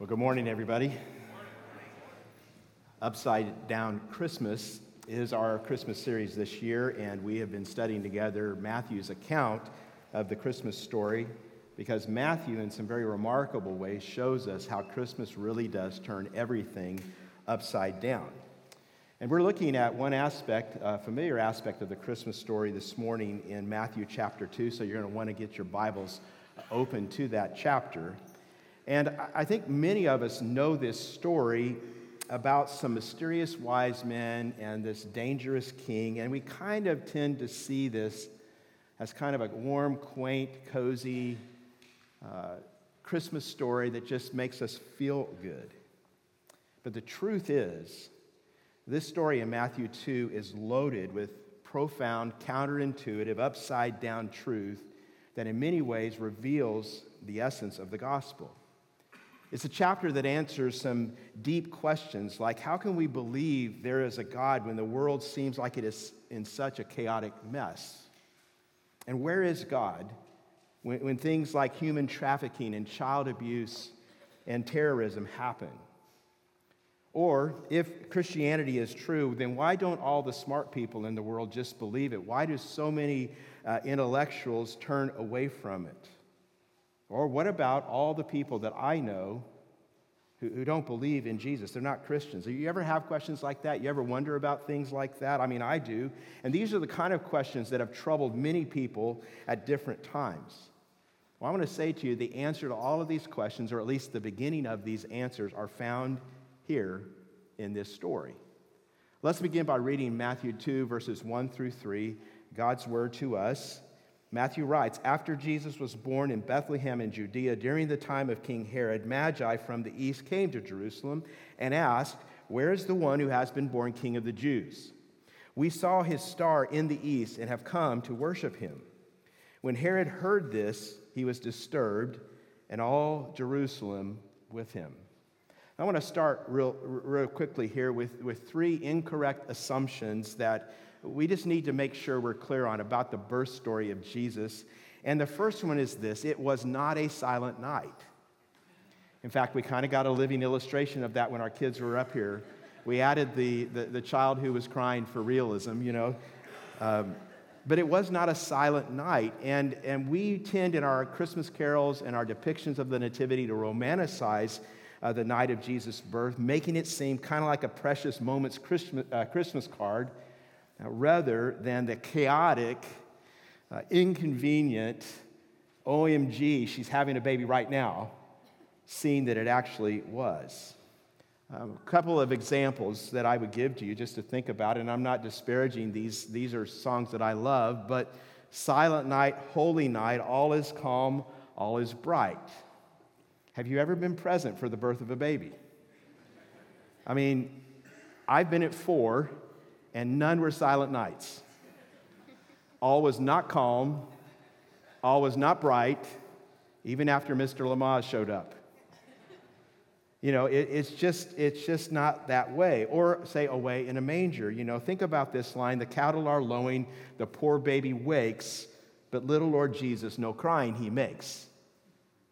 Well, good morning, everybody. Upside Down Christmas is our Christmas series this year, and we have been studying together Matthew's account of the Christmas story because Matthew, in some very remarkable ways, shows us how Christmas really does turn everything upside down. And we're looking at one aspect, a familiar aspect of the Christmas story this morning in Matthew chapter 2, so you're going to want to get your Bibles open to that chapter. And I think many of us know this story about some mysterious wise men and this dangerous king, and we kind of tend to see this as kind of a warm, quaint, cozy uh, Christmas story that just makes us feel good. But the truth is, this story in Matthew 2 is loaded with profound, counterintuitive, upside down truth that in many ways reveals the essence of the gospel. It's a chapter that answers some deep questions like how can we believe there is a God when the world seems like it is in such a chaotic mess? And where is God when, when things like human trafficking and child abuse and terrorism happen? Or if Christianity is true, then why don't all the smart people in the world just believe it? Why do so many uh, intellectuals turn away from it? Or what about all the people that I know who, who don't believe in Jesus? They're not Christians. Do you ever have questions like that? You ever wonder about things like that? I mean, I do. And these are the kind of questions that have troubled many people at different times. Well, I want to say to you the answer to all of these questions, or at least the beginning of these answers, are found here in this story. Let's begin by reading Matthew 2, verses 1 through 3, God's word to us. Matthew writes After Jesus was born in Bethlehem in Judea during the time of King Herod, Magi from the east came to Jerusalem and asked, Where is the one who has been born king of the Jews? We saw his star in the east and have come to worship him. When Herod heard this, he was disturbed, and all Jerusalem with him. I want to start real, real quickly here with, with three incorrect assumptions that we just need to make sure we're clear on about the birth story of Jesus. And the first one is this it was not a silent night. In fact, we kind of got a living illustration of that when our kids were up here. We added the, the, the child who was crying for realism, you know. Um, but it was not a silent night. And, and we tend in our Christmas carols and our depictions of the Nativity to romanticize uh, the night of Jesus' birth, making it seem kind of like a precious moments Christmas, uh, Christmas card rather than the chaotic, uh, inconvenient, OMG, she's having a baby right now, scene that it actually was. Um, a couple of examples that I would give to you just to think about, and I'm not disparaging these, these are songs that I love, but Silent Night, Holy Night, All is Calm, All is Bright. Have you ever been present for the birth of a baby? I mean, I've been at four, and none were silent nights. All was not calm, all was not bright, even after Mr. Lamaze showed up. You know, it, it's, just, it's just not that way. Or say, away in a manger. You know, think about this line the cattle are lowing, the poor baby wakes, but little Lord Jesus, no crying he makes.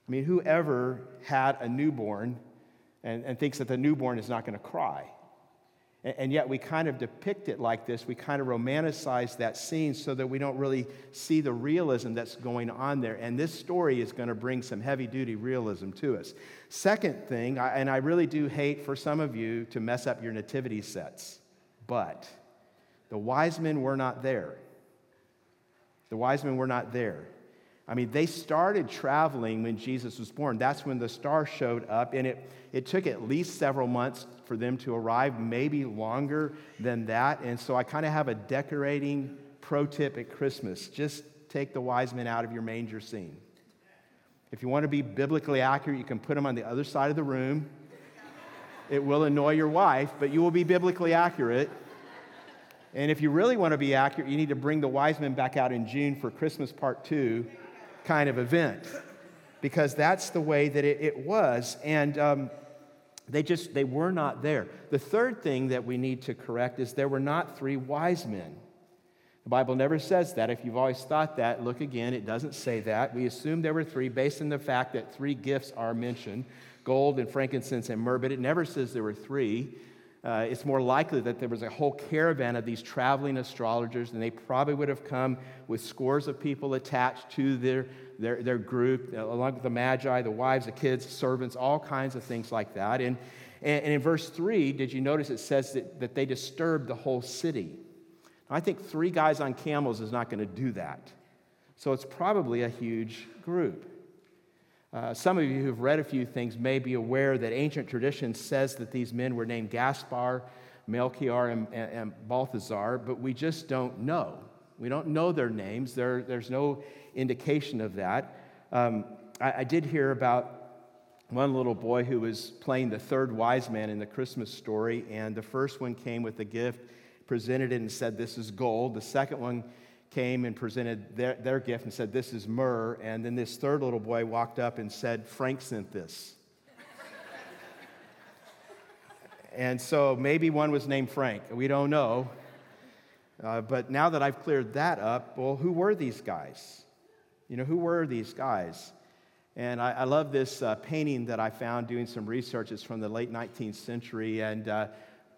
I mean, whoever had a newborn and, and thinks that the newborn is not going to cry? And yet we kind of depict it like this. We kind of romanticize that scene so that we don't really see the realism that's going on there. And this story is going to bring some heavy duty realism to us. Second thing, and I really do hate for some of you to mess up your nativity sets, but the wise men were not there. The wise men were not there. I mean, they started traveling when Jesus was born. That's when the star showed up, and it, it took at least several months for them to arrive, maybe longer than that. And so I kind of have a decorating pro tip at Christmas just take the wise men out of your manger scene. If you want to be biblically accurate, you can put them on the other side of the room. It will annoy your wife, but you will be biblically accurate. And if you really want to be accurate, you need to bring the wise men back out in June for Christmas part two kind of event because that's the way that it, it was. And um, they just, they were not there. The third thing that we need to correct is there were not three wise men. The Bible never says that. If you've always thought that, look again. It doesn't say that. We assume there were three based on the fact that three gifts are mentioned gold and frankincense and myrrh, but it never says there were three. Uh, it's more likely that there was a whole caravan of these traveling astrologers, and they probably would have come with scores of people attached to their, their, their group, uh, along with the magi, the wives, the kids, servants, all kinds of things like that. And, and, in verse 3, did you notice it says that, that they disturbed the whole city? Now, I think three guys on camels is not going to do that. So it's probably a huge group. Uh, some of you who've read a few things may be aware that ancient tradition says that these men were named Gaspar, Melchior, and, and, and Balthazar, but we just don't know. We don't know their names. There, there's no indication of that. Um, I, I did hear about one little boy who was playing the third wise man in the Christmas story, and the first one came with a gift, presented it, and said, This is gold. The second one came and presented their, their gift and said, This is myrrh. And then this third little boy walked up and said, Frank sent this. and so maybe one was named Frank. We don't know. Uh, but now that I've cleared that up, well, who were these guys? You know, who were these guys? And I, I love this uh, painting that I found doing some research. It's from the late 19th century. And uh,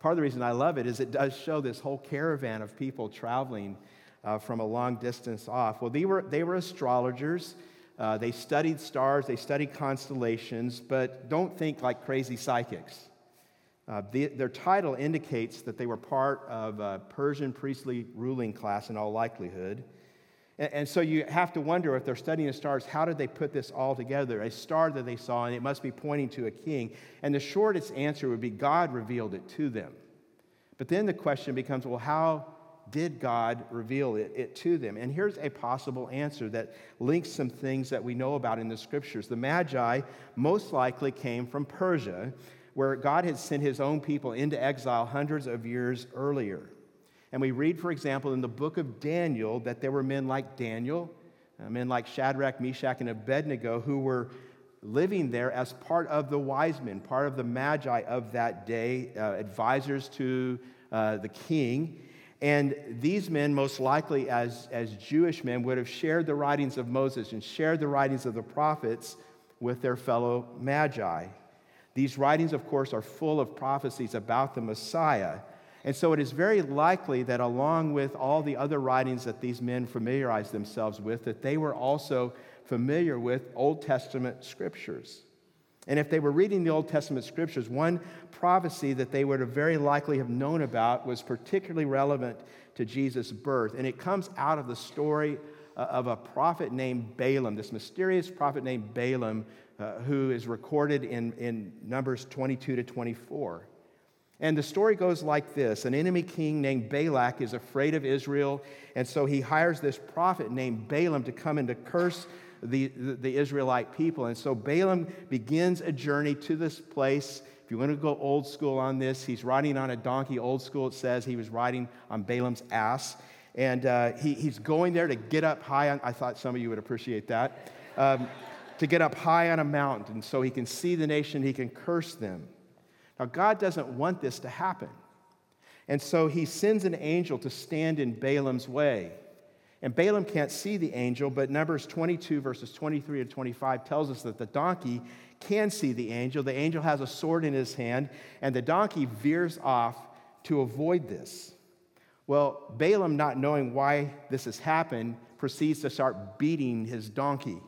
part of the reason I love it is it does show this whole caravan of people traveling uh, from a long distance off. Well, they were, they were astrologers. Uh, they studied stars, they studied constellations, but don't think like crazy psychics. Uh, the, their title indicates that they were part of a Persian priestly ruling class in all likelihood. And, and so you have to wonder if they're studying the stars, how did they put this all together? A star that they saw, and it must be pointing to a king. And the shortest answer would be God revealed it to them. But then the question becomes well, how did God reveal it, it, to them? And here's a possible answer that links some things that we know about in the scriptures. The Magi most likely came from Persia, where God had sent his own people into exile hundreds of years earlier. And we read, for example, in the book of Daniel that there were men like Daniel, uh, men like Shadrach, Meshach, and Abednego who were living there as part of the wise men, part of the Magi of that day, uh, advisors to uh, the king. And these men, most likely as, as Jewish men, would have shared the writings of Moses and shared the writings of the prophets with their fellow magi. These writings, of course, are full of prophecies about the Messiah. And so it is very likely that along with all the other writings that these men familiarized themselves with, that they were also familiar with Old Testament scriptures. And if they were reading the Old Testament scriptures, one prophecy that they would have very likely have known about was particularly relevant to Jesus' birth. And it comes out of the story uh, of a prophet named Balaam, this mysterious prophet named Balaam, uh, who is recorded in, in Numbers 22 to 24. And the story goes like this An enemy king named Balak is afraid of Israel, and so he hires this prophet named Balaam to come and to curse the, the, Israelite people. And so Balaam begins a journey to this place. If you want to go old school on this, he's riding on a donkey. Old school, it says he was riding on Balaam's ass. And uh, he, he's going there to get up high on, I thought some of you would appreciate that, um, to get up high on a mountain so he can see the nation, he can curse them. Now, God doesn't want this to happen. And so he sends an angel to stand in Balaam's way. And Balaam can't see the angel, but Numbers 22, verses 23 and 25 tells us that the donkey can see the angel. The angel has a sword in his hand, and the donkey veers off to avoid this. Well, Balaam, not knowing why this has happened, proceeds to start beating his donkey.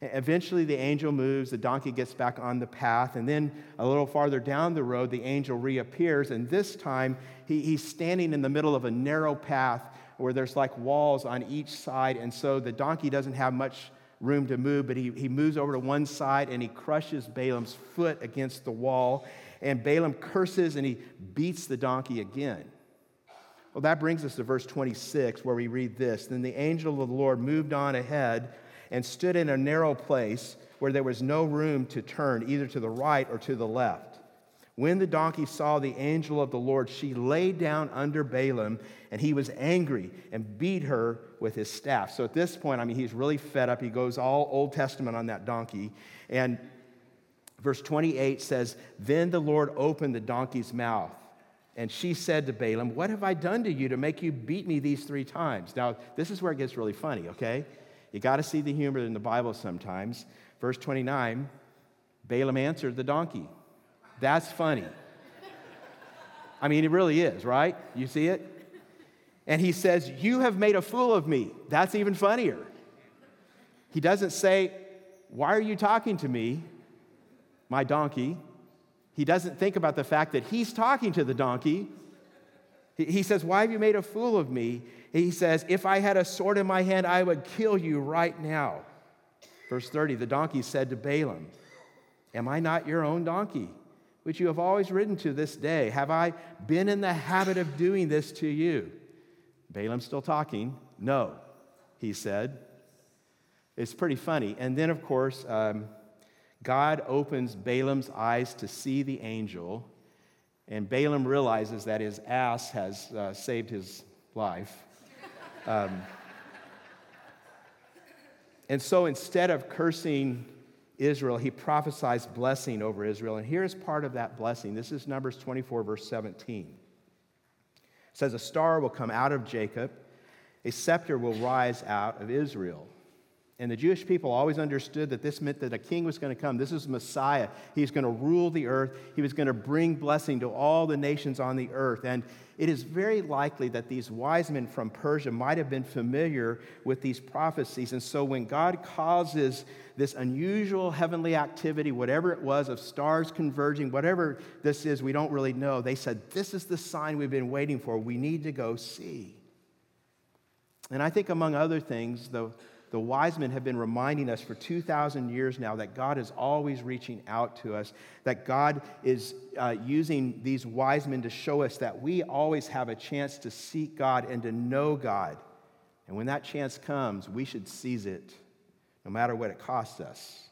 Eventually, the angel moves, the donkey gets back on the path, and then a little farther down the road, the angel reappears, and this time he, he's standing in the middle of a narrow path where there's like walls on each side. And so the donkey doesn't have much room to move, but he, he moves over to one side and he crushes Balaam's foot against the wall. And Balaam curses and he beats the donkey again. Well, that brings us to verse 26, where we read this Then the angel of the Lord moved on ahead and stood in a narrow place where there was no room to turn either to the right or to the left. When the donkey saw the angel of the Lord, she lay down under Balaam, and he was angry and beat her with his staff. So at this point, I mean, he's really fed up. He goes all Old Testament on that donkey. And verse 28 says, Then the Lord opened the donkey's mouth, And she said to Balaam, What have I done to you to make you beat me these three times? Now, this is where it gets really funny, okay? You got to see the humor in the Bible sometimes. Verse 29 Balaam answered the donkey. That's funny. I mean, it really is, right? You see it? And he says, You have made a fool of me. That's even funnier. He doesn't say, Why are you talking to me, my donkey? He doesn't think about the fact that he's talking to the donkey. He says, Why have you made a fool of me? He says, If I had a sword in my hand, I would kill you right now. Verse 30 The donkey said to Balaam, Am I not your own donkey, which you have always ridden to this day? Have I been in the habit of doing this to you? Balaam's still talking. No, he said. It's pretty funny. And then, of course, um, God opens Balaam's eyes to see the angel, and Balaam realizes that his ass has uh, saved his life. Um, and so instead of cursing Israel, he prophesies blessing over Israel. And here's part of that blessing. This is Numbers 24, verse 17 It says, A star will come out of Jacob, a scepter will rise out of Israel. And the Jewish people always understood that this meant that a king was going to come. This is Messiah. He's going to rule the earth. He was going to bring blessing to all the nations on the earth. And it is very likely that these wise men from Persia might have been familiar with these prophecies. And so when God causes this unusual heavenly activity, whatever it was, of stars converging, whatever this is, we don't really know, they said, This is the sign we've been waiting for. We need to go see. And I think, among other things, the the wise men have been reminding us for 2,000 years now that God is always reaching out to us, that God is uh, using these wise men to show us that we always have a chance to seek God and to know God. And when that chance comes, we should seize it, no matter what it costs us.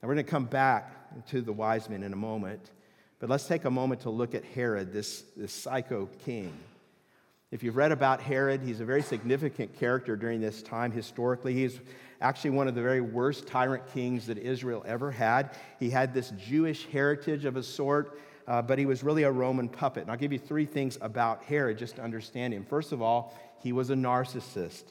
Now, we're going to come back to the wise men in a moment, but let's take a moment to look at Herod, this, this psycho king. If you've read about Herod, he's a very significant character during this time historically. He's actually one of the very worst tyrant kings that Israel ever had. He had this Jewish heritage of a sort, uh, but he was really a Roman puppet. And I'll give you three things about Herod just to understand him. First of all, he was a narcissist.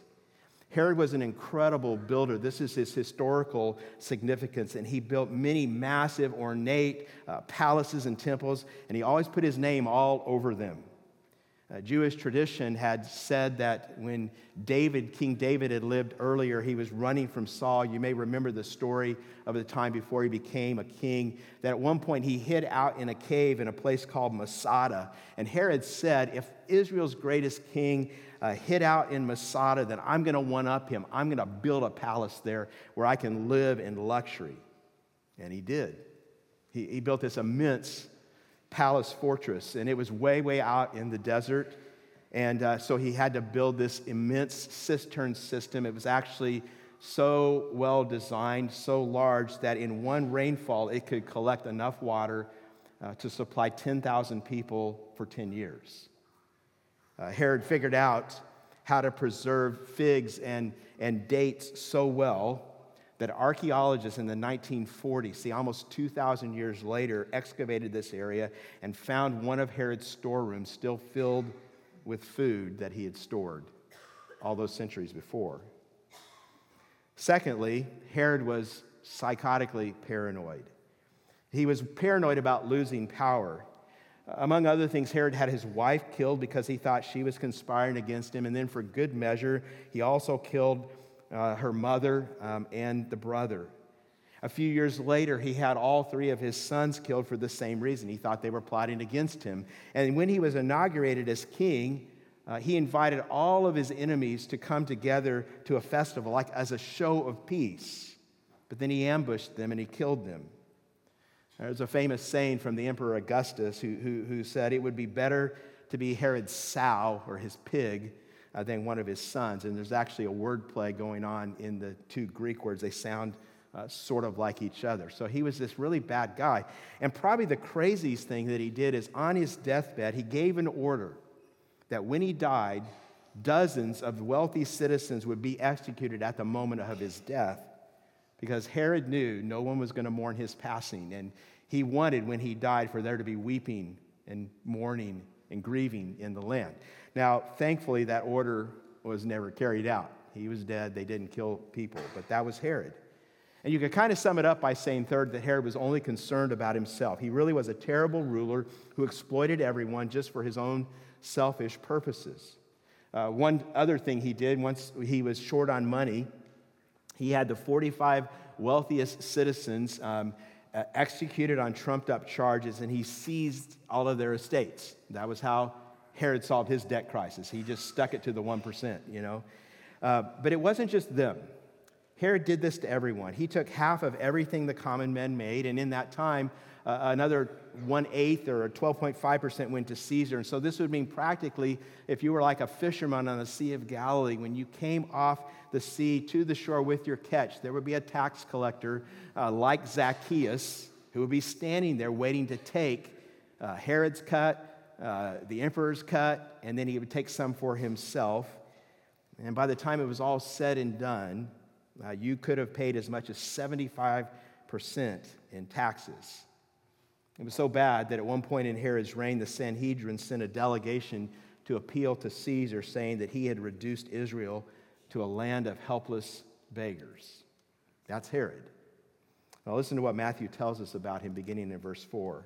Herod was an incredible builder. This is his historical significance. And he built many massive, ornate uh, palaces and temples, and he always put his name all over them. Uh, Jewish tradition had said that when David, King David, had lived earlier, he was running from Saul. You may remember the story of the time before he became a king, that at one point he hid out in a cave in a place called Masada. And Herod said, If Israel's greatest king uh, hid out in Masada, then I'm going to one up him. I'm going to build a palace there where I can live in luxury. And he did. He, he built this immense palace fortress, and it was way, way out in the desert. And uh, so he had to build this immense cistern system. It was actually so well designed, so large, that in one rainfall it could collect enough water uh, to supply 10,000 people for 10 years. Uh, Herod figured out how to preserve figs and, and dates so well that archaeologists in the 1940s, see, almost 2,000 years later, excavated this area and found one of Herod's storerooms still filled with food that he had stored all those centuries before. Secondly, Herod was psychotically paranoid. He was paranoid about losing power. Among other things, Herod had his wife killed because he thought she was conspiring against him. And then, for good measure, he also killed uh, her mother, um, and the brother. A few years later, he had all three of his sons killed for the same reason. He thought they were plotting against him. And when he was inaugurated as king, uh, he invited all of his enemies to come together to a festival, like as a show of peace. But then he ambushed them and he killed them. There's a famous saying from the Emperor Augustus who, who, who said it would be better to be Herod's sow or his pig uh, than one of his sons. And there's actually a wordplay going on in the two Greek words. They sound uh, sort of like each other. So he was this really bad guy. And probably the craziest thing that he did is on his deathbed, he gave an order that when he died, dozens of wealthy citizens would be executed at the moment of his death because Herod knew no one was going to mourn his passing. And he wanted, when he died, for there to be weeping and mourning and grieving in the land. Now, thankfully, that order was never carried out. He was dead, they didn't kill people, but that was Herod. And you could kind of sum it up by saying, third, that Herod was only concerned about himself. He really was a terrible ruler who exploited everyone just for his own selfish purposes. Uh, one other thing he did, once he was short on money, he had the 45 wealthiest citizens um, executed on trumped up charges, and he seized all of their estates. That was how Herod solved his debt crisis. He just stuck it to the 1%, you know. Uh, but it wasn't just them. Herod did this to everyone. He took half of everything the common men made, and in that time, uh, another one eighth or 12.5% went to Caesar. And so this would mean practically, if you were like a fisherman on the Sea of Galilee, when you came off the sea to the shore with your catch, there would be a tax collector uh, like Zacchaeus who would be standing there waiting to take uh, Herod's cut, uh, the emperor's cut, and then he would take some for himself. And by the time it was all said and done, uh, you could have paid as much as 75% in taxes. It was so bad that at one point in Herod's reign, the Sanhedrin sent a delegation to appeal to Caesar, saying that he had reduced Israel to a land of helpless beggars. That's Herod. Now, listen to what Matthew tells us about him beginning in verse 4.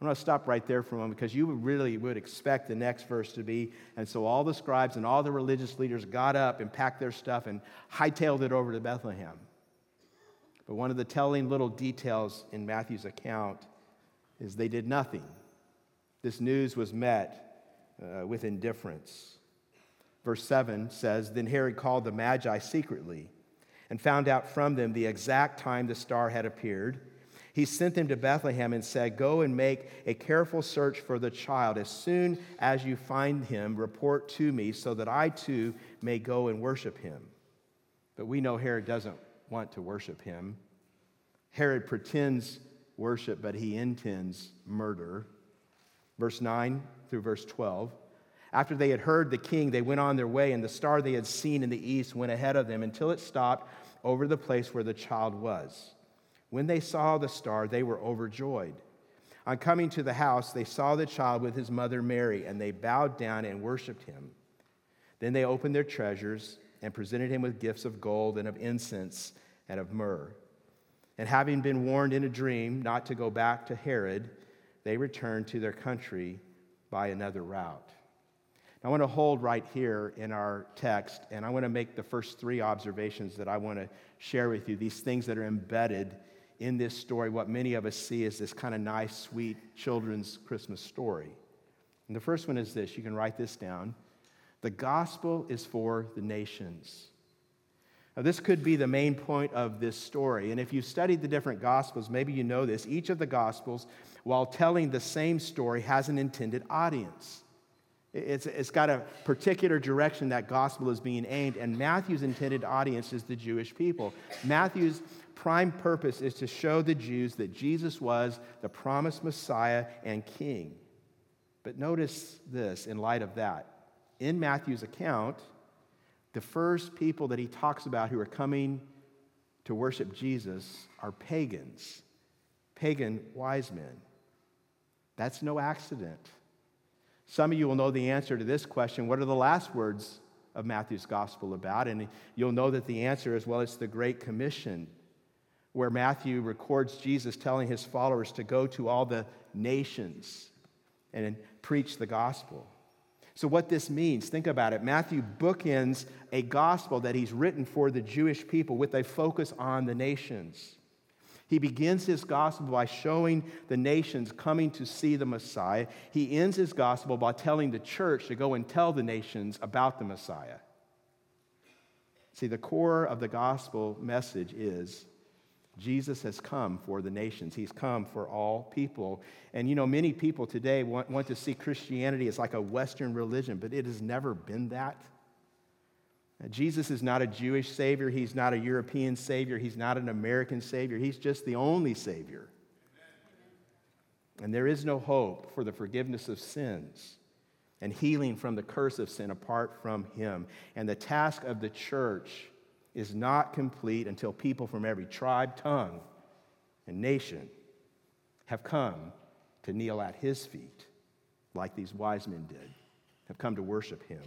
I'm going to stop right there for a moment because you really would expect the next verse to be, and so all the scribes and all the religious leaders got up and packed their stuff and hightailed it over to Bethlehem. But one of the telling little details in Matthew's account is they did nothing. This news was met uh, with indifference. Verse 7 says Then Herod called the Magi secretly and found out from them the exact time the star had appeared he sent them to Bethlehem and said, Go and make a careful search for the child. As soon as you find him, report to me so that I too may go and worship him. But we know Herod doesn't want to worship him. Herod pretends worship, but he intends murder. Verse 9 through verse 12. After they had heard the king, they went on their way, and the star they had seen in the east went ahead of them until it stopped over the place where the child was. When they saw the star, they were overjoyed. On coming to the house, they saw the child with his mother Mary, and they bowed down and worshiped him. Then they opened their treasures and presented him with gifts of gold and of incense and of myrrh. And having been warned in a dream not to go back to Herod, they returned to their country by another route. I want to hold right here in our text, and I want to make the first three observations that I want to share with you, these things that are embedded in this story what many of us see is this kind of nice, sweet children's Christmas story. And the first one is this you can write this down. The gospel is for the nations. Now, this could be the main point of this story. And if you've studied the different gospels, maybe you know this. Each of the gospels, while telling the same story, has an intended audience. It's, it's got a particular direction that gospel is being aimed, and Matthew's intended audience is the Jewish people. Matthew's prime purpose is to show the Jews that Jesus was the promised Messiah and King. But notice this in light of that. In Matthew's account, the first people that he talks about who are coming to worship Jesus are pagans, pagan wise men. That's no accident. Some of you will know the answer to this question What are the last words of Matthew's gospel about? And you'll know that the answer is well, it's the Great Commission where Matthew records Jesus telling his followers to go to all the nations and preach the gospel. So, what this means, think about it. Matthew bookends a gospel that he's written for the Jewish people with a focus on the nations. He begins his gospel by showing the nations coming to see the Messiah. He ends his gospel by telling the church to go and tell the nations about the Messiah. See, the core of the gospel message is Jesus has come for the nations. He's come for all people. And you know, many people today want, want to see Christianity as like a Western religion, but it has never been that. Jesus is not a Jewish Savior. He's not a European Savior. He's not an American Savior. He's just the only Savior. And there is no hope for the forgiveness of sins and healing from the curse of sin apart from Him. And the task of the church is not complete until people from every tribe, tongue, and nation have come to kneel at His feet, like these wise men did, have come to worship Him.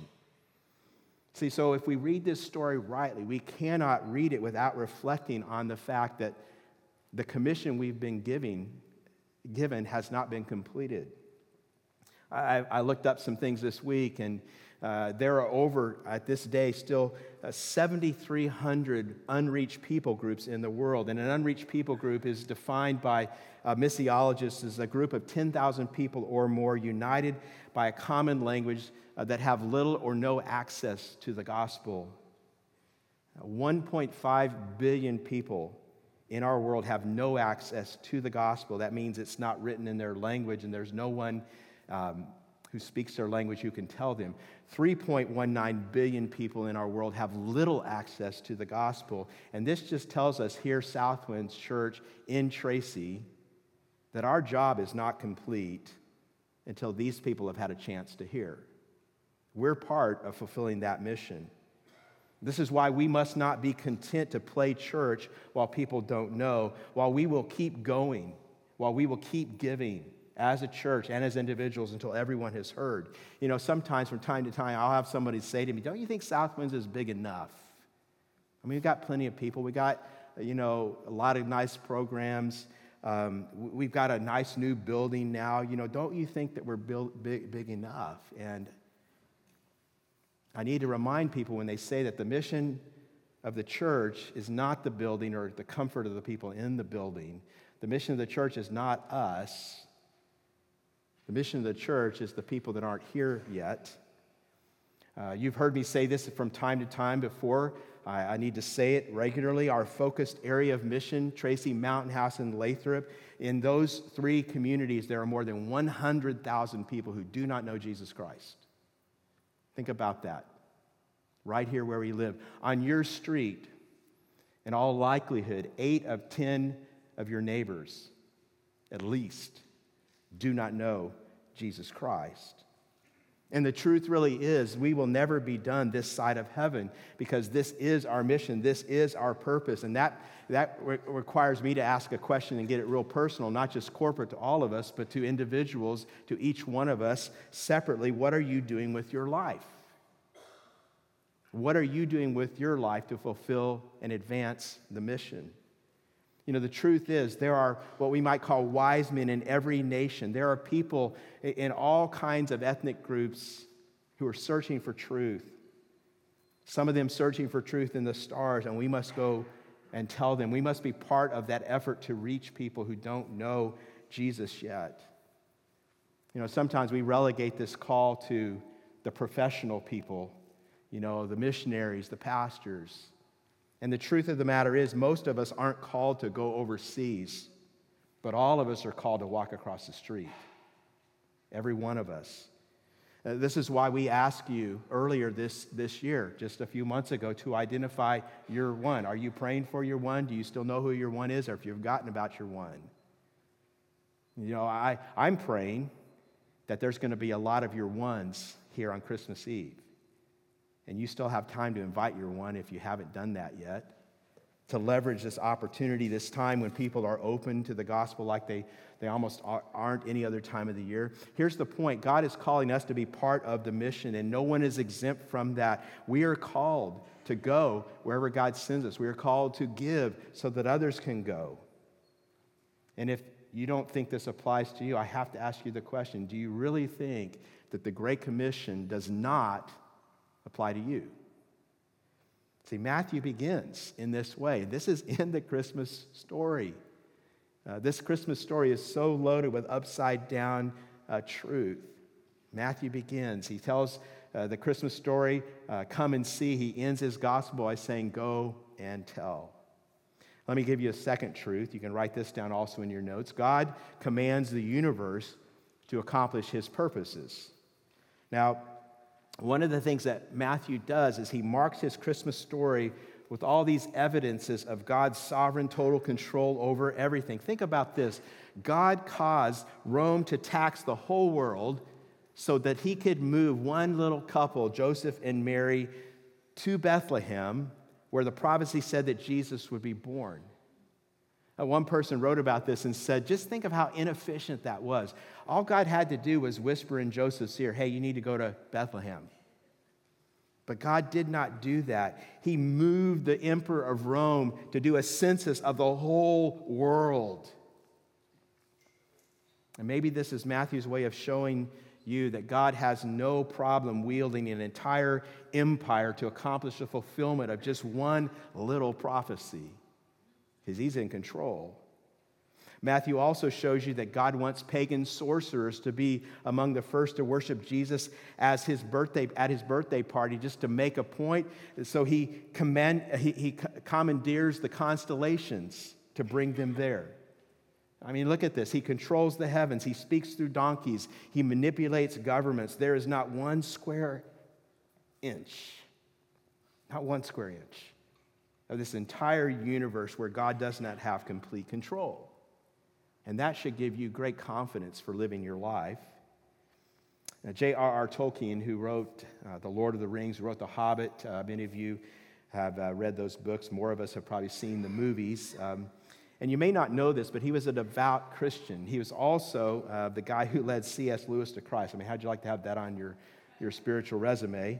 See, so if we read this story rightly, we cannot read it without reflecting on the fact that the commission we've been giving, given has not been completed. I, I looked up some things this week, and uh, there are over, at this day, still uh, 7,300 unreached people groups in the world. And an unreached people group is defined by uh, missiologists as a group of 10,000 people or more united by a common language uh, that have little or no access to the gospel. 1.5 billion people in our world have no access to the gospel. That means it's not written in their language and there's no one um, who speaks their language who can tell them. 3.19 billion people in our world have little access to the gospel. And this just tells us here, Southwinds Church in Tracy, that our job is not complete until these people have had a chance to hear. We're part of fulfilling that mission. This is why we must not be content to play church while people don't know, while we will keep going, while we will keep giving as a church and as individuals until everyone has heard. You know, sometimes from time to time, I'll have somebody say to me, Don't you think Southwinds is big enough? I mean, we've got plenty of people. We've got, you know, a lot of nice programs. Um, we've got a nice new building now. You know, don't you think that we're built big, big enough? And I need to remind people when they say that the mission of the church is not the building or the comfort of the people in the building. The mission of the church is not us. The mission of the church is the people that aren't here yet. Uh, you've heard me say this from time to time before. I, I, need to say it regularly. Our focused area of mission, Tracy Mountain House and Lathrop, in those three communities, there are more than 100,000 people who do not know Jesus Christ. Think about that. Right here where we live. On your street, in all likelihood, eight of 10 of your neighbors, at least, do not know Jesus Christ. And the truth really is, we will never be done this side of heaven because this is our mission. This is our purpose. And that, that re- requires me to ask a question and get it real personal, not just corporate to all of us, but to individuals, to each one of us separately. What are you doing with your life? What are you doing with your life to fulfill and advance the mission? You know, the truth is, there are what we might call wise men in every nation. There are people in all kinds of ethnic groups who are searching for truth. Some of them searching for truth in the stars, and we must go and tell them. We must be part of that effort to reach people who don't know Jesus yet. You know, sometimes we relegate this call to the professional people, you know, the missionaries, the pastors. And the truth of the matter is, most of us aren't called to go overseas, but all of us are called to walk across the street. Every one of us. Uh, this is why we asked you earlier this, this year, just a few months ago, to identify your one. Are you praying for your one? Do you still know who your one is, or if you've forgotten about your one? You know, I, I'm praying that there's going to be a lot of your ones here on Christmas Eve. And you still have time to invite your one if you haven't done that yet. To leverage this opportunity, this time when people are open to the gospel like they, they almost aren't any other time of the year. Here's the point God is calling us to be part of the mission, and no one is exempt from that. We are called to go wherever God sends us, we are called to give so that others can go. And if you don't think this applies to you, I have to ask you the question do you really think that the Great Commission does not apply to you. See, Matthew begins in this way. This is in the Christmas story. Uh, this Christmas story is so loaded with upside down uh, truth. Matthew begins. He tells uh, the Christmas story, uh, come and see. He ends his gospel by saying, go and tell. Let me give you a second truth. You can write this down also in your notes. God commands the universe to accomplish his purposes. Now, one of the things that Matthew does is he marks his Christmas story with all these evidences of God's sovereign total control over everything. Think about this God caused Rome to tax the whole world so that he could move one little couple, Joseph and Mary, to Bethlehem, where the prophecy said that Jesus would be born. Uh, one person wrote about this and said, just think of how inefficient that was. All God had to do was whisper in Joseph's ear, hey, you need to go to Bethlehem. But God did not do that. He moved the emperor of Rome to do a census of the whole world. And maybe this is Matthew's way of showing you that God has no problem wielding an entire empire to accomplish the fulfillment of just one little prophecy because he's in control. Matthew also shows you that God wants pagan sorcerers to be among the first to worship Jesus as his birthday at his birthday party, just to make a point. So he, command, he, he commandeers the constellations to bring them there. I mean, look at this. He controls the heavens. He speaks through donkeys. He manipulates governments. There is not one square inch, not one square inch of this entire universe where God does not have complete control. And that should give you great confidence for living your life. J.R.R. Tolkien, who wrote uh, The Lord of the Rings, wrote The Hobbit, uh, many of you have uh, read those books. More of us have probably seen the movies. Um, and you may not know this, but he was a devout Christian. He was also uh, the guy who led C.S. Lewis to Christ. I mean, how'd you like to have that on your, your spiritual resume?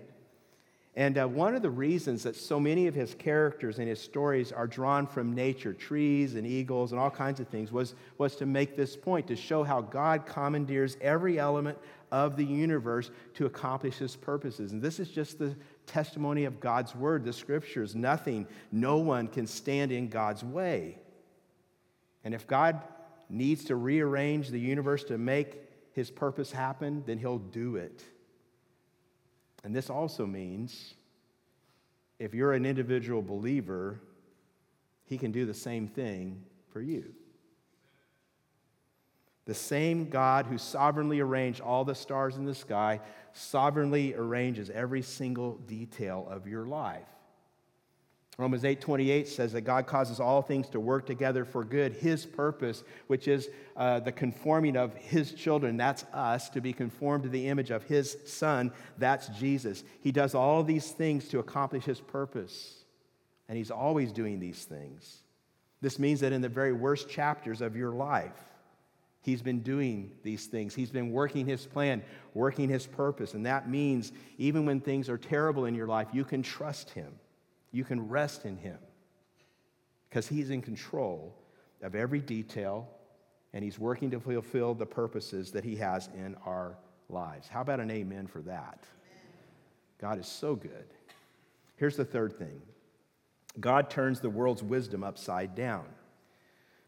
And uh, one of the reasons that so many of his characters and his stories are drawn from nature, trees and eagles and all kinds of things, was, was to make this point, to show how God commandeers every element of the universe to accomplish his purposes. And this is just the testimony of God's word, the scriptures. Nothing, no one can stand in God's way. And if God needs to rearrange the universe to make his purpose happen, then he'll do it. And this also means if you're an individual believer, he can do the same thing for you. The same God who sovereignly arranged all the stars in the sky sovereignly arranges every single detail of your life. Romans 8:28 says that God causes all things to work together for good, his purpose, which is uh, the conforming of his children, that's us, to be conformed to the image of his son, that's Jesus. He does all these things to accomplish his purpose, and he's always doing these things. This means that in the very worst chapters of your life, He's been doing these things. He's been working his plan, working his purpose. And that means even when things are terrible in your life, you can trust him. You can rest in Him because He's in control of every detail and He's working to fulfill the purposes that He has in our lives. How about an amen for that? God is so good. Here's the third thing God turns the world's wisdom upside down.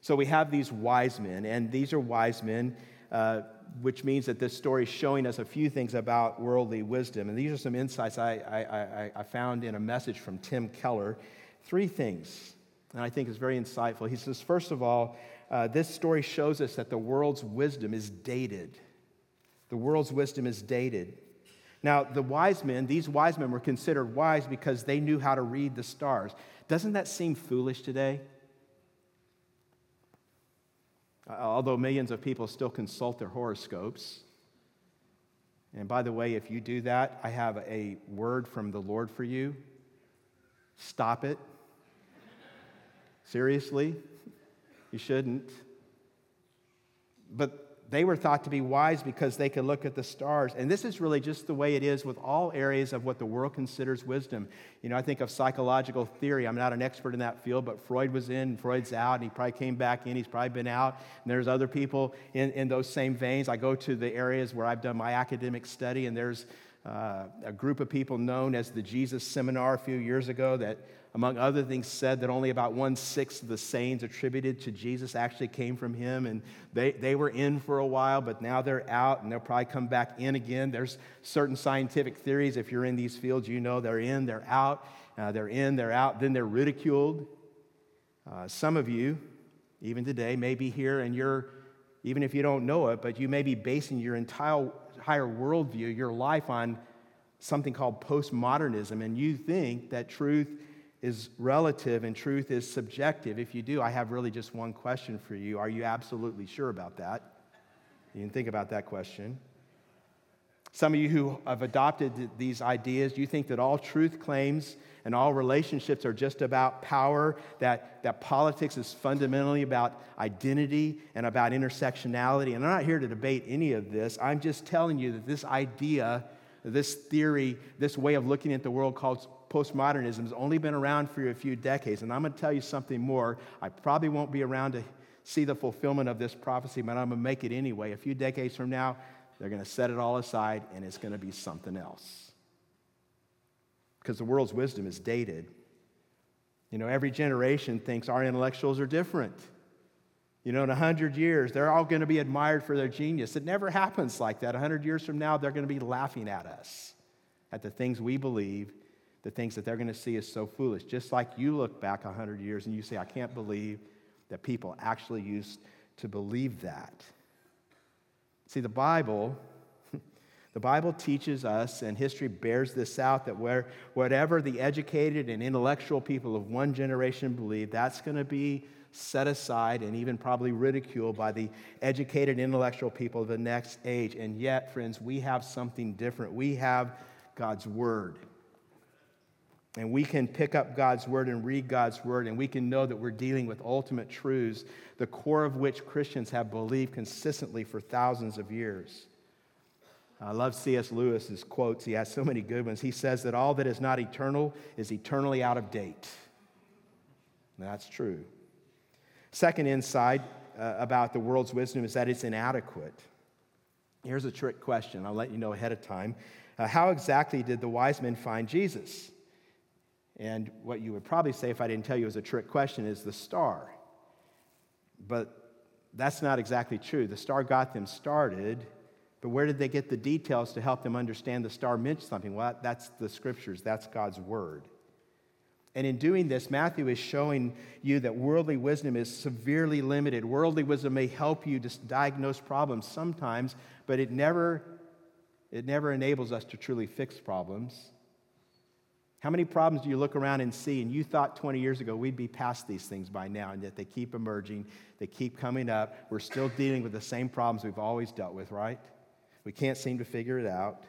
So we have these wise men, and these are wise men. Uh, which means that this story is showing us a few things about worldly wisdom. And these are some insights I, I, I, found in a message from Tim Keller. Three things, and I think is very insightful. He says, first of all, uh, this story shows us that the world's wisdom is dated. The world's wisdom is dated. Now, the wise men, these wise men were considered wise because they knew how to read the stars. Doesn't that seem foolish today? Uh, although millions of people still consult their horoscopes. And by the way, if you do that, I have a word from the Lord for you. Stop it. Seriously, you shouldn't. But they were thought to be wise because they could look at the stars. And this is really just the way it is with all areas of what the world considers wisdom. You know, I think of psychological theory. I'm not an expert in that field, but Freud was in, Freud's out, and he probably came back in. He's probably been out. And there's other people in, in those same veins. I go to the areas where I've done my academic study, and there's uh, a group of people known as the Jesus Seminar a few years ago that among other things, said that only about one sixth of the sayings attributed to Jesus actually came from him. And they, they were in for a while, but now they're out and they'll probably come back in again. There's certain scientific theories. If you're in these fields, you know they're in, they're out, uh, they're in, they're out, then they're ridiculed. Uh, some of you, even today, may be here and you're, even if you don't know it, but you may be basing your entire, entire worldview, your life on something called postmodernism, and you think that truth is relative and truth is subjective. If you do, I have really just one question for you. Are you absolutely sure about that? You can think about that question. Some of you who have adopted these ideas, you think that all truth claims and all relationships are just about power, that, that politics is fundamentally about identity and about intersectionality. And I'm not here to debate any of this. I'm just telling you that this idea, this theory, this way of looking at the world called postmodernism has only been around for a few decades. And I'm going to tell you something more. I probably won't be around to see the fulfillment of this prophecy, but I'm going to make it anyway. A few decades from now, they're going to set it all aside and it's going to be something else. Because the world's wisdom is dated. You know, every generation thinks our intellectuals are different. You know, in 100 years, they're all going to be admired for their genius. It never happens like that. 100 years from now, they're going to be laughing at us, at the things we believe, the things that they're going to see as so foolish. Just like you look back 100 years and you say, I can't believe that people actually used to believe that. See, the Bible, the Bible teaches us, and history bears this out, that where, whatever the educated and intellectual people of one generation believe, that's going to be set aside and even probably ridiculed by the educated intellectual people of the next age. And yet, friends, we have something different. We have God's Word. And we can pick up God's word and read God's word, and we can know that we're dealing with ultimate truths, the core of which Christians have believed consistently for thousands of years. I love C.S. Lewis's quotes. He has so many good ones. He says that all that is not eternal is eternally out of date. And that's true. Second insight uh, about the world's wisdom is that it's inadequate. Here's a trick question. I'll let you know ahead of time. Uh, how exactly did the wise men find Jesus? And what you would probably say if I didn't tell you it was a trick question is the star. But that's not exactly true. The star got them started, but where did they get the details to help them understand the star meant something? Well, that's the scriptures, that's God's word. And in doing this, Matthew is showing you that worldly wisdom is severely limited. Worldly wisdom may help you to diagnose problems sometimes, but it never, it never enables us to truly fix problems. How many problems do you look around and see, and you thought 20 years ago we'd be past these things by now, and yet they keep emerging, they keep coming up. We're still dealing with the same problems we've always dealt with, right? We can't seem to figure it out.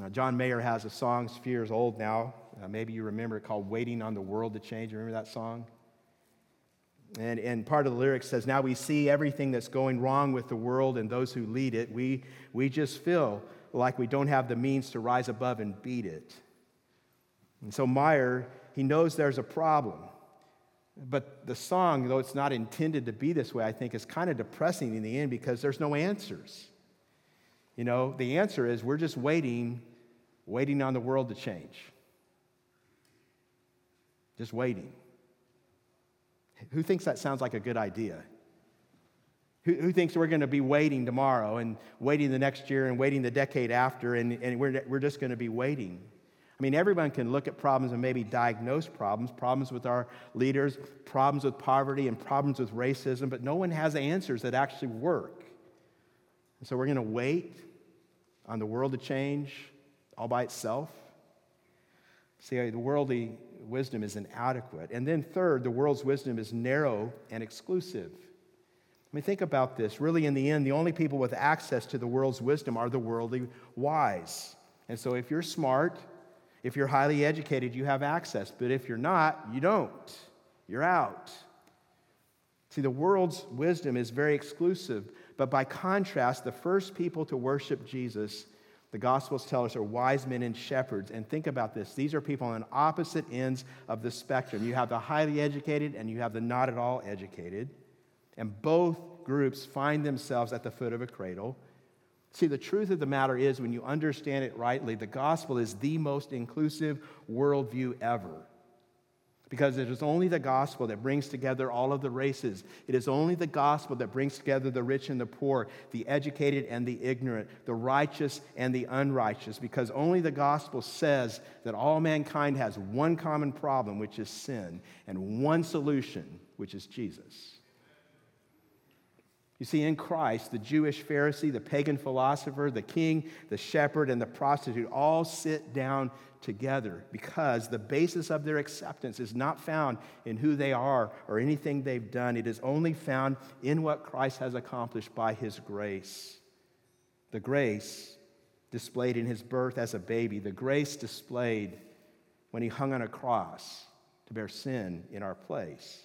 Uh, John Mayer has a song, a few years old now. Uh, maybe you remember it called Waiting on the World to Change. You remember that song? And, and part of the lyrics says, Now we see everything that's going wrong with the world and those who lead it. We, we just feel like we don't have the means to rise above and beat it. And so Mayer, he knows there's a problem. But the song, though it's not intended to be this way, I think is kind of depressing in the end because there's no answers. You know, the answer is we're just waiting, waiting on the world to change. Just waiting. Who thinks that sounds like a good idea? Who, who thinks we're going to be waiting tomorrow and waiting the next year and waiting the decade after and, and we're, we're just going to be waiting? I mean, everyone can look at problems and maybe diagnose problems problems with our leaders, problems with poverty, and problems with racism, but no one has answers that actually work. And so we're going to wait on the world to change all by itself. See, uh, the worldly wisdom is inadequate. And then, third, the world's wisdom is narrow and exclusive. I mean, think about this. Really, in the end, the only people with access to the world's wisdom are the worldly wise. And so, if you're smart, if you're highly educated, you have access, but if you're not, you don't. You're out. See, the world's wisdom is very exclusive, but by contrast, the first people to worship Jesus, the Gospels tell us, are wise men and shepherds. And think about this these are people on opposite ends of the spectrum. You have the highly educated and you have the not at all educated. And both groups find themselves at the foot of a cradle. See, the truth of the matter is, when you understand it rightly, the gospel is the most inclusive worldview ever. Because it is only the gospel that brings together all of the races. It is only the gospel that brings together the rich and the poor, the educated and the ignorant, the righteous and the unrighteous. Because only the gospel says that all mankind has one common problem, which is sin, and one solution, which is Jesus. You see, in Christ, the Jewish Pharisee, the pagan philosopher, the king, the shepherd, and the prostitute all sit down together because the basis of their acceptance is not found in who they are or anything they've done. It is only found in what Christ has accomplished by his grace. The grace displayed in his birth as a baby, the grace displayed when he hung on a cross to bear sin in our place.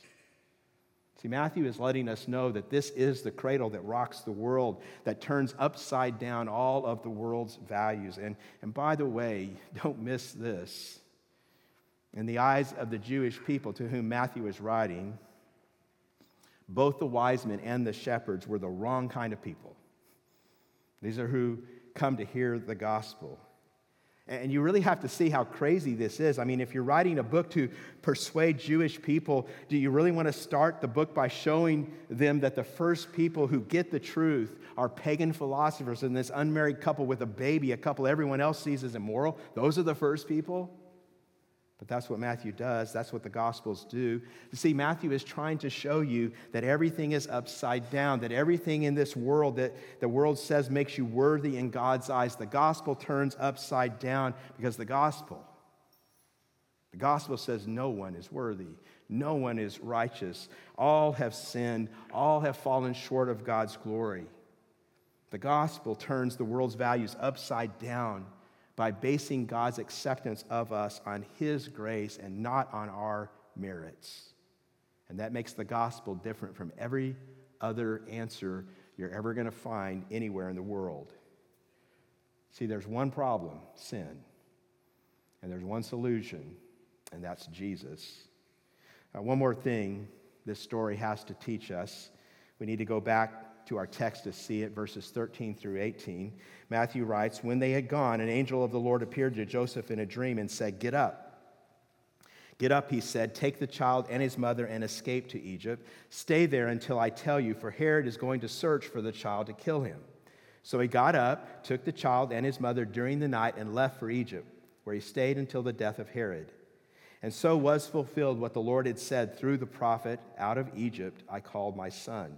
See, Matthew is letting us know that this is the cradle that rocks the world, that turns upside down all of the world's values. And, and by the way, don't miss this. In the eyes of the Jewish people to whom Matthew is writing, both the wise men and the shepherds were the wrong kind of people. These are who come to hear the gospel. And you really have to see how crazy this is. I mean, if you're writing a book to persuade Jewish people, do you really want to start the book by showing them that the first people who get the truth are pagan philosophers and this unmarried couple with a baby, a couple everyone else sees as immoral? Those are the first people? But that's what Matthew does. That's what the Gospels do. You see, Matthew is trying to show you that everything is upside down, that everything in this world that the world says makes you worthy in God's eyes, the Gospel turns upside down because the Gospel, the Gospel says no one is worthy, no one is righteous. All have sinned, all have fallen short of God's glory. The Gospel turns the world's values upside down by basing God's acceptance of us on His grace and not on our merits. And that makes the gospel different from every other answer you're ever going to find anywhere in the world. See, there's one problem sin, and there's one solution, and that's Jesus. Now, one more thing this story has to teach us. We need to go back to our text to see it, verses 13 through 18. Matthew writes When they had gone, an angel of the Lord appeared to Joseph in a dream and said, Get up. Get up, he said, take the child and his mother and escape to Egypt. Stay there until I tell you, for Herod is going to search for the child to kill him. So he got up, took the child and his mother during the night, and left for Egypt, where he stayed until the death of Herod. And so was fulfilled what the Lord had said through the prophet Out of Egypt I called my son.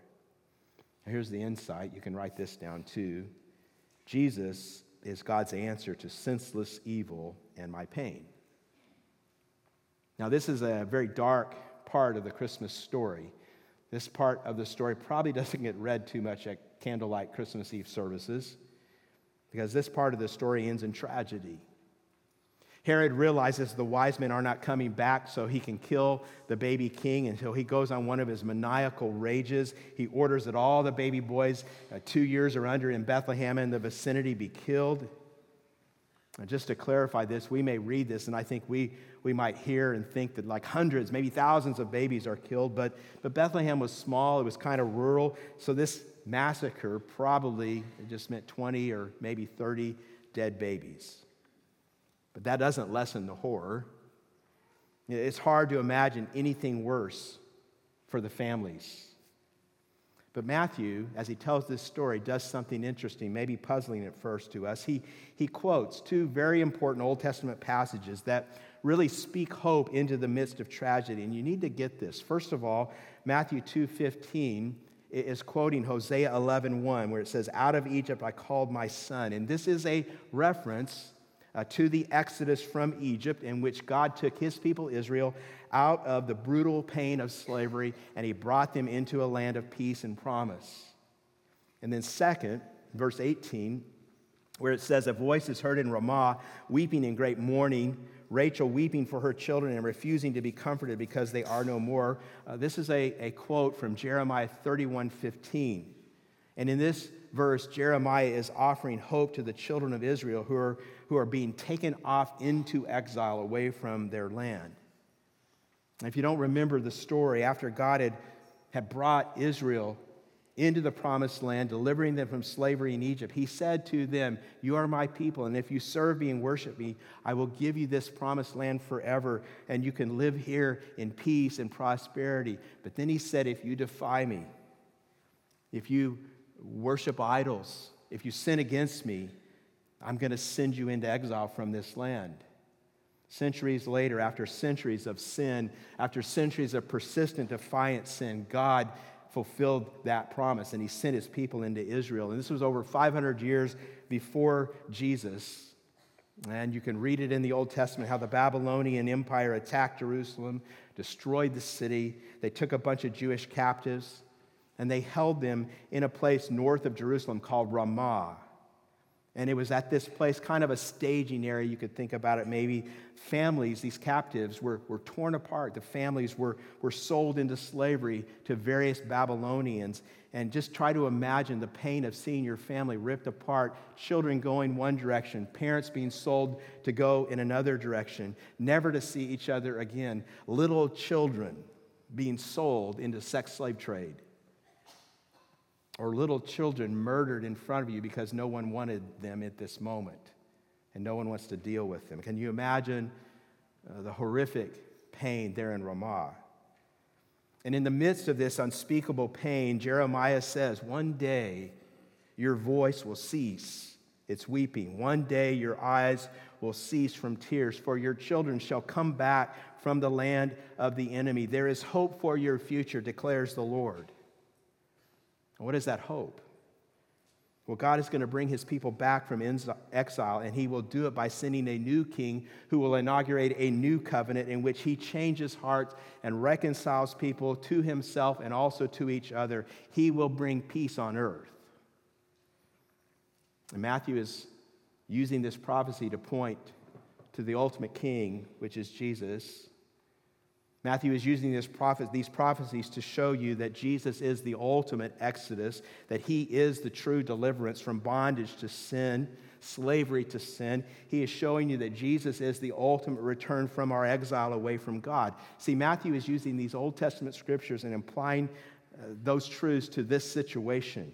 Here's the insight. You can write this down too. Jesus is God's answer to senseless evil and my pain. Now, this is a very dark part of the Christmas story. This part of the story probably doesn't get read too much at candlelight Christmas Eve services because this part of the story ends in tragedy. Herod realizes the wise men are not coming back, so he can kill the baby king. Until he goes on one of his maniacal rages. He orders that all the baby boys, uh, two years or under in Bethlehem and the vicinity, be killed. And just to clarify this, we may read this, and I think we, we might hear and think that like hundreds, maybe thousands of babies are killed. But, but Bethlehem was small, it was kind of rural. So this massacre probably just meant 20 or maybe 30 dead babies. But that doesn't lessen the horror. It's hard to imagine anything worse for the families. But Matthew, as he tells this story, does something interesting, maybe puzzling at first to us. He, he quotes two very important Old Testament passages that really speak hope into the midst of tragedy. And you need to get this. First of all, Matthew 2.15 is quoting Hosea 11.1, where it says, Out of Egypt I called my son. And this is a reference uh, to the exodus from Egypt, in which God took his people Israel out of the brutal pain of slavery and he brought them into a land of peace and promise. And then, second, verse 18, where it says, A voice is heard in Ramah, weeping in great mourning, Rachel weeping for her children and refusing to be comforted because they are no more. Uh, this is a, a quote from Jeremiah 31 15. And in this verse, Jeremiah is offering hope to the children of Israel who are, who are being taken off into exile away from their land. And if you don't remember the story, after God had, had brought Israel into the promised land, delivering them from slavery in Egypt, he said to them, You are my people, and if you serve me and worship me, I will give you this promised land forever, and you can live here in peace and prosperity. But then he said, If you defy me, if you worship idols, if you sin against me, I'm going to send you into exile from this land. Centuries later, after centuries of sin, after centuries of persistent, defiant sin, God fulfilled that promise and he sent his people into Israel. And this was over 500 years before Jesus. And you can read it in the Old Testament how the Babylonian Empire attacked Jerusalem, destroyed the city. They took a bunch of Jewish captives and they held them in a place north of Jerusalem called Ramah. And it was at this place, kind of a staging area, you could think about it maybe. Families, these captives, were, were torn apart. The families were, were sold into slavery to various Babylonians. And just try to imagine the pain of seeing your family ripped apart, children going one direction, parents being sold to go in another direction, never to see each other again, little children being sold into sex slave trade or little children murdered in front of you because no one wanted them at this moment and no one wants to deal with them. Can you imagine uh, the horrific pain there in Ramah? And in the midst of this unspeakable pain, Jeremiah says, One day your voice will cease its weeping. One day your eyes will cease from tears, for your children shall come back from the land of the enemy. There is hope for your future, declares the Lord. What is that hope? Well, God is going to bring his people back from exile, and he will do it by sending a new king who will inaugurate a new covenant in which he changes hearts and reconciles people to himself and also to each other. He will bring peace on earth. And Matthew is using this prophecy to point to the ultimate king, which is Jesus. Matthew is using prophet, these prophecies to show you that Jesus is the ultimate exodus, that he is the true deliverance from bondage to sin, slavery to sin. He is showing you that Jesus is the ultimate return from our exile away from God. See, Matthew is using these Old Testament scriptures and applying uh, those truths to this situation.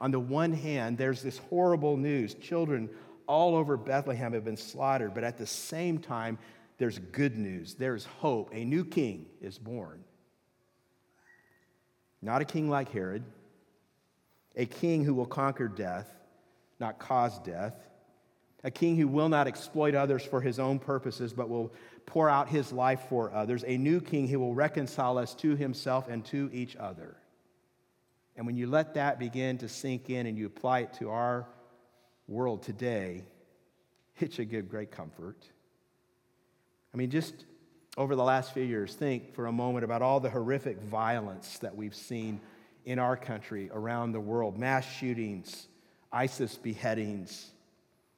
On the one hand, there's this horrible news children all over Bethlehem have been slaughtered, but at the same time, there's good news, there's hope. A new king is born. Not a king like Herod, a king who will conquer death, not cause death, a king who will not exploit others for his own purposes, but will pour out his life for others, a new king who will reconcile us to himself and to each other. And when you let that begin to sink in and you apply it to our world today, it should give great comfort. I mean, just over the last few years, think for a moment about all the horrific violence that we've seen in our country, around the world mass shootings, ISIS beheadings,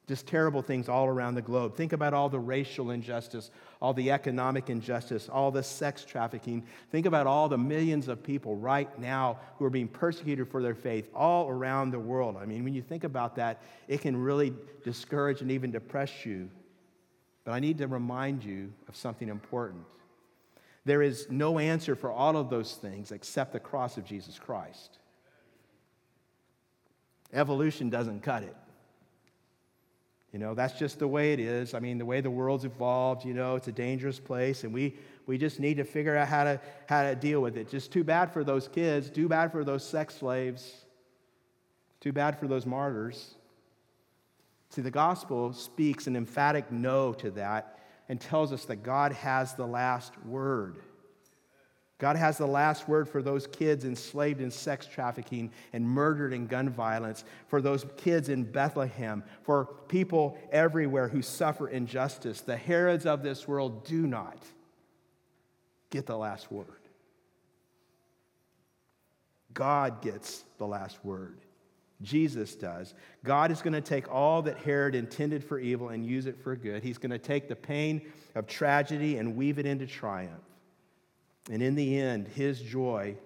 just terrible things all around the globe. Think about all the racial injustice, all the economic injustice, all the sex trafficking. Think about all the millions of people right now who are being persecuted for their faith all around the world. I mean, when you think about that, it can really discourage and even depress you. But I need to remind you of something important. There is no answer for all of those things except the cross of Jesus Christ. Evolution doesn't cut it. You know, that's just the way it is. I mean, the way the world's evolved, you know, it's a dangerous place, and we, we just need to figure out how to, how to deal with it. Just too bad for those kids, too bad for those sex slaves, too bad for those martyrs. See, the gospel speaks an emphatic no to that and tells us that God has the last word. God has the last word for those kids enslaved in sex trafficking and murdered in gun violence, for those kids in Bethlehem, for people everywhere who suffer injustice. The Herods of this world do not get the last word. God gets the last word. Jesus does. God is going to take all that Herod intended for evil and use it for good. He's going to take the pain of tragedy and weave it into triumph. And in the end, his joy,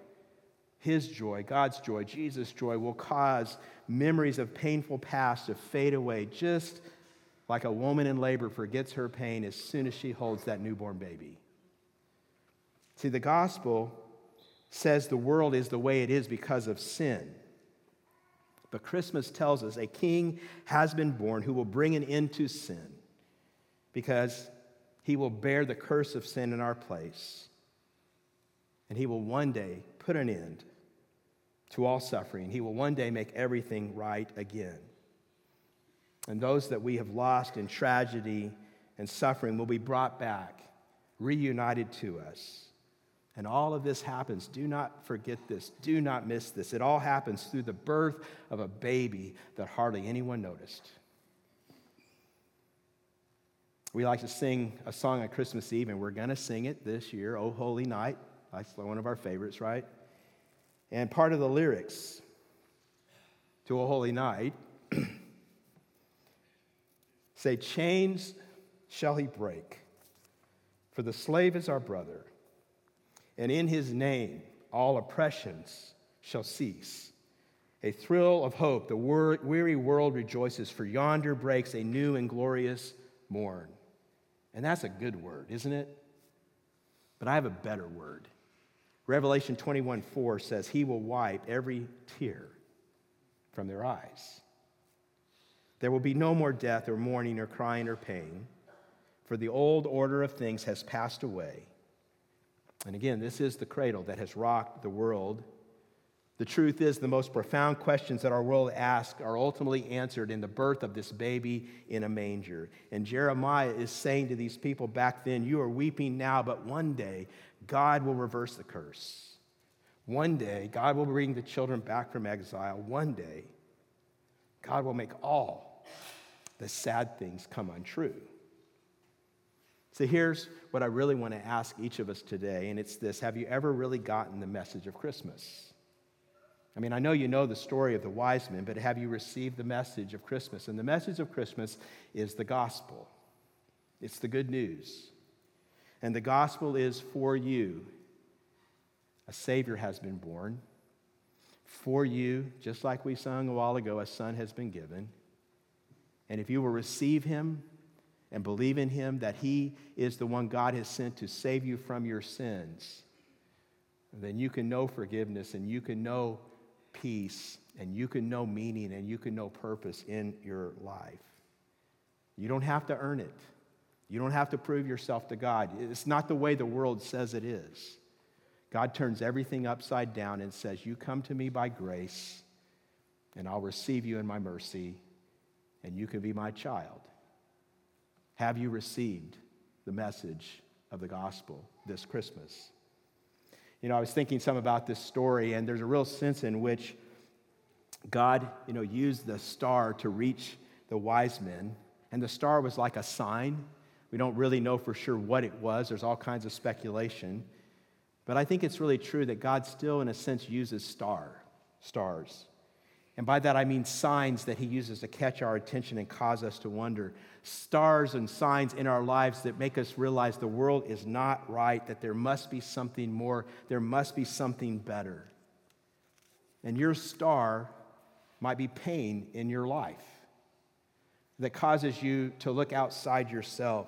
his joy, God's joy, Jesus' joy, will cause memories of painful past to fade away, just like a woman in labor forgets her pain as soon as she holds that newborn baby. See, the gospel says the world is the way it is because of sin. But Christmas tells us a king has been born who will bring an end to sin because he will bear the curse of sin in our place. And he will one day put an end to all suffering. He will one day make everything right again. And those that we have lost in tragedy and suffering will be brought back, reunited to us. And all of this happens. Do not forget this. Do not miss this. It all happens through the birth of a baby that hardly anyone noticed. We like to sing a song on Christmas Eve, and we're going to sing it this year, Oh Holy Night. That's one of our favorites, right? And part of the lyrics to O Holy Night say, Chains shall he break, for the slave is our brother and in his name all oppressions shall cease. A thrill of hope, the weary world rejoices, for yonder breaks a new and glorious morn. And that's a good word, isn't it? But I have a better word. Revelation 21 4 says, He will wipe every tear from their eyes. There will be no more death or mourning or crying or pain, for the old order of things has passed away. And again, this is the cradle that has rocked the world. The truth is, the most profound questions that our world asks are ultimately answered in the birth of this baby in a manger. And Jeremiah is saying to these people back then, You are weeping now, but one day God will reverse the curse. One day God will bring the children back from exile. One day God will make all the sad things come untrue. So here's what I really want to ask each of us today, and it's this Have you ever really gotten the message of Christmas? I mean, I know you know the story of the wise men, but have you received the message of Christmas? And the message of Christmas is the gospel, it's the good news. And the gospel is for you. A Savior has been born. For you, just like we sung a while ago, a Son has been given. And if you will receive Him, and believe in Him that He is the one God has sent to save you from your sins, then you can know forgiveness and you can know peace and you can know meaning and you can know purpose in your life. You don't have to earn it. You don't have to prove yourself to God. It's not the way the world says it is. God turns everything upside down and says, You come to me by grace, and I'll receive you in my mercy, and you can be my child. Have you received the message of the gospel this Christmas? You know, I was thinking some about this story, and there's a real sense in which God, you know, used the star to reach the wise men, and the star was like a sign. We don't really know for sure what it was. There's all kinds of speculation. But I think it's really true that God still, in a sense, uses star, stars. And by that I mean signs that he uses to catch our attention and cause us to wonder. Stars and signs in our lives that make us realize the world is not right, that there must be something more, there must be something better. And your star might be pain in your life that causes you to look outside yourself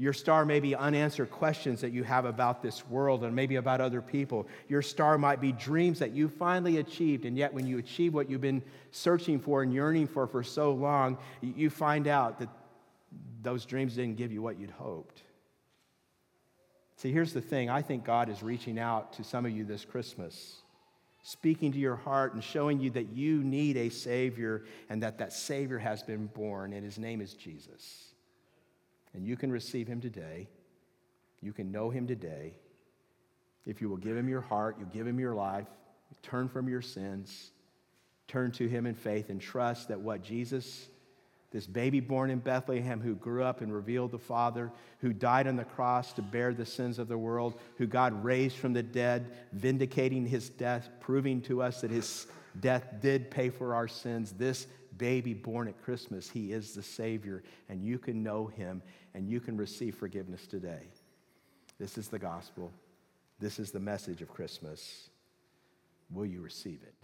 your star may be unanswered questions that you have about this world and maybe about other people. Your star might be dreams that you finally achieved, and yet when you achieve what you've been searching for and yearning for for so long, you find out that those dreams didn't give you what you'd hoped. See, here's the thing I think God is reaching out to some of you this Christmas, speaking to your heart and showing you that you need a Savior and that that Savior has been born, and His name is Jesus. And you can receive him today. You can know him today. If you will give him your heart, you give him your life, turn from your sins, turn to him in faith, and trust that what Jesus, this baby born in Bethlehem who grew up and revealed the Father, who died on the cross to bear the sins of the world, who God raised from the dead, vindicating his death, proving to us that his death did pay for our sins, this baby born at Christmas, he is the Savior, and you can know him and you can receive forgiveness today. This is the gospel. This is the message of Christmas. Will you receive it?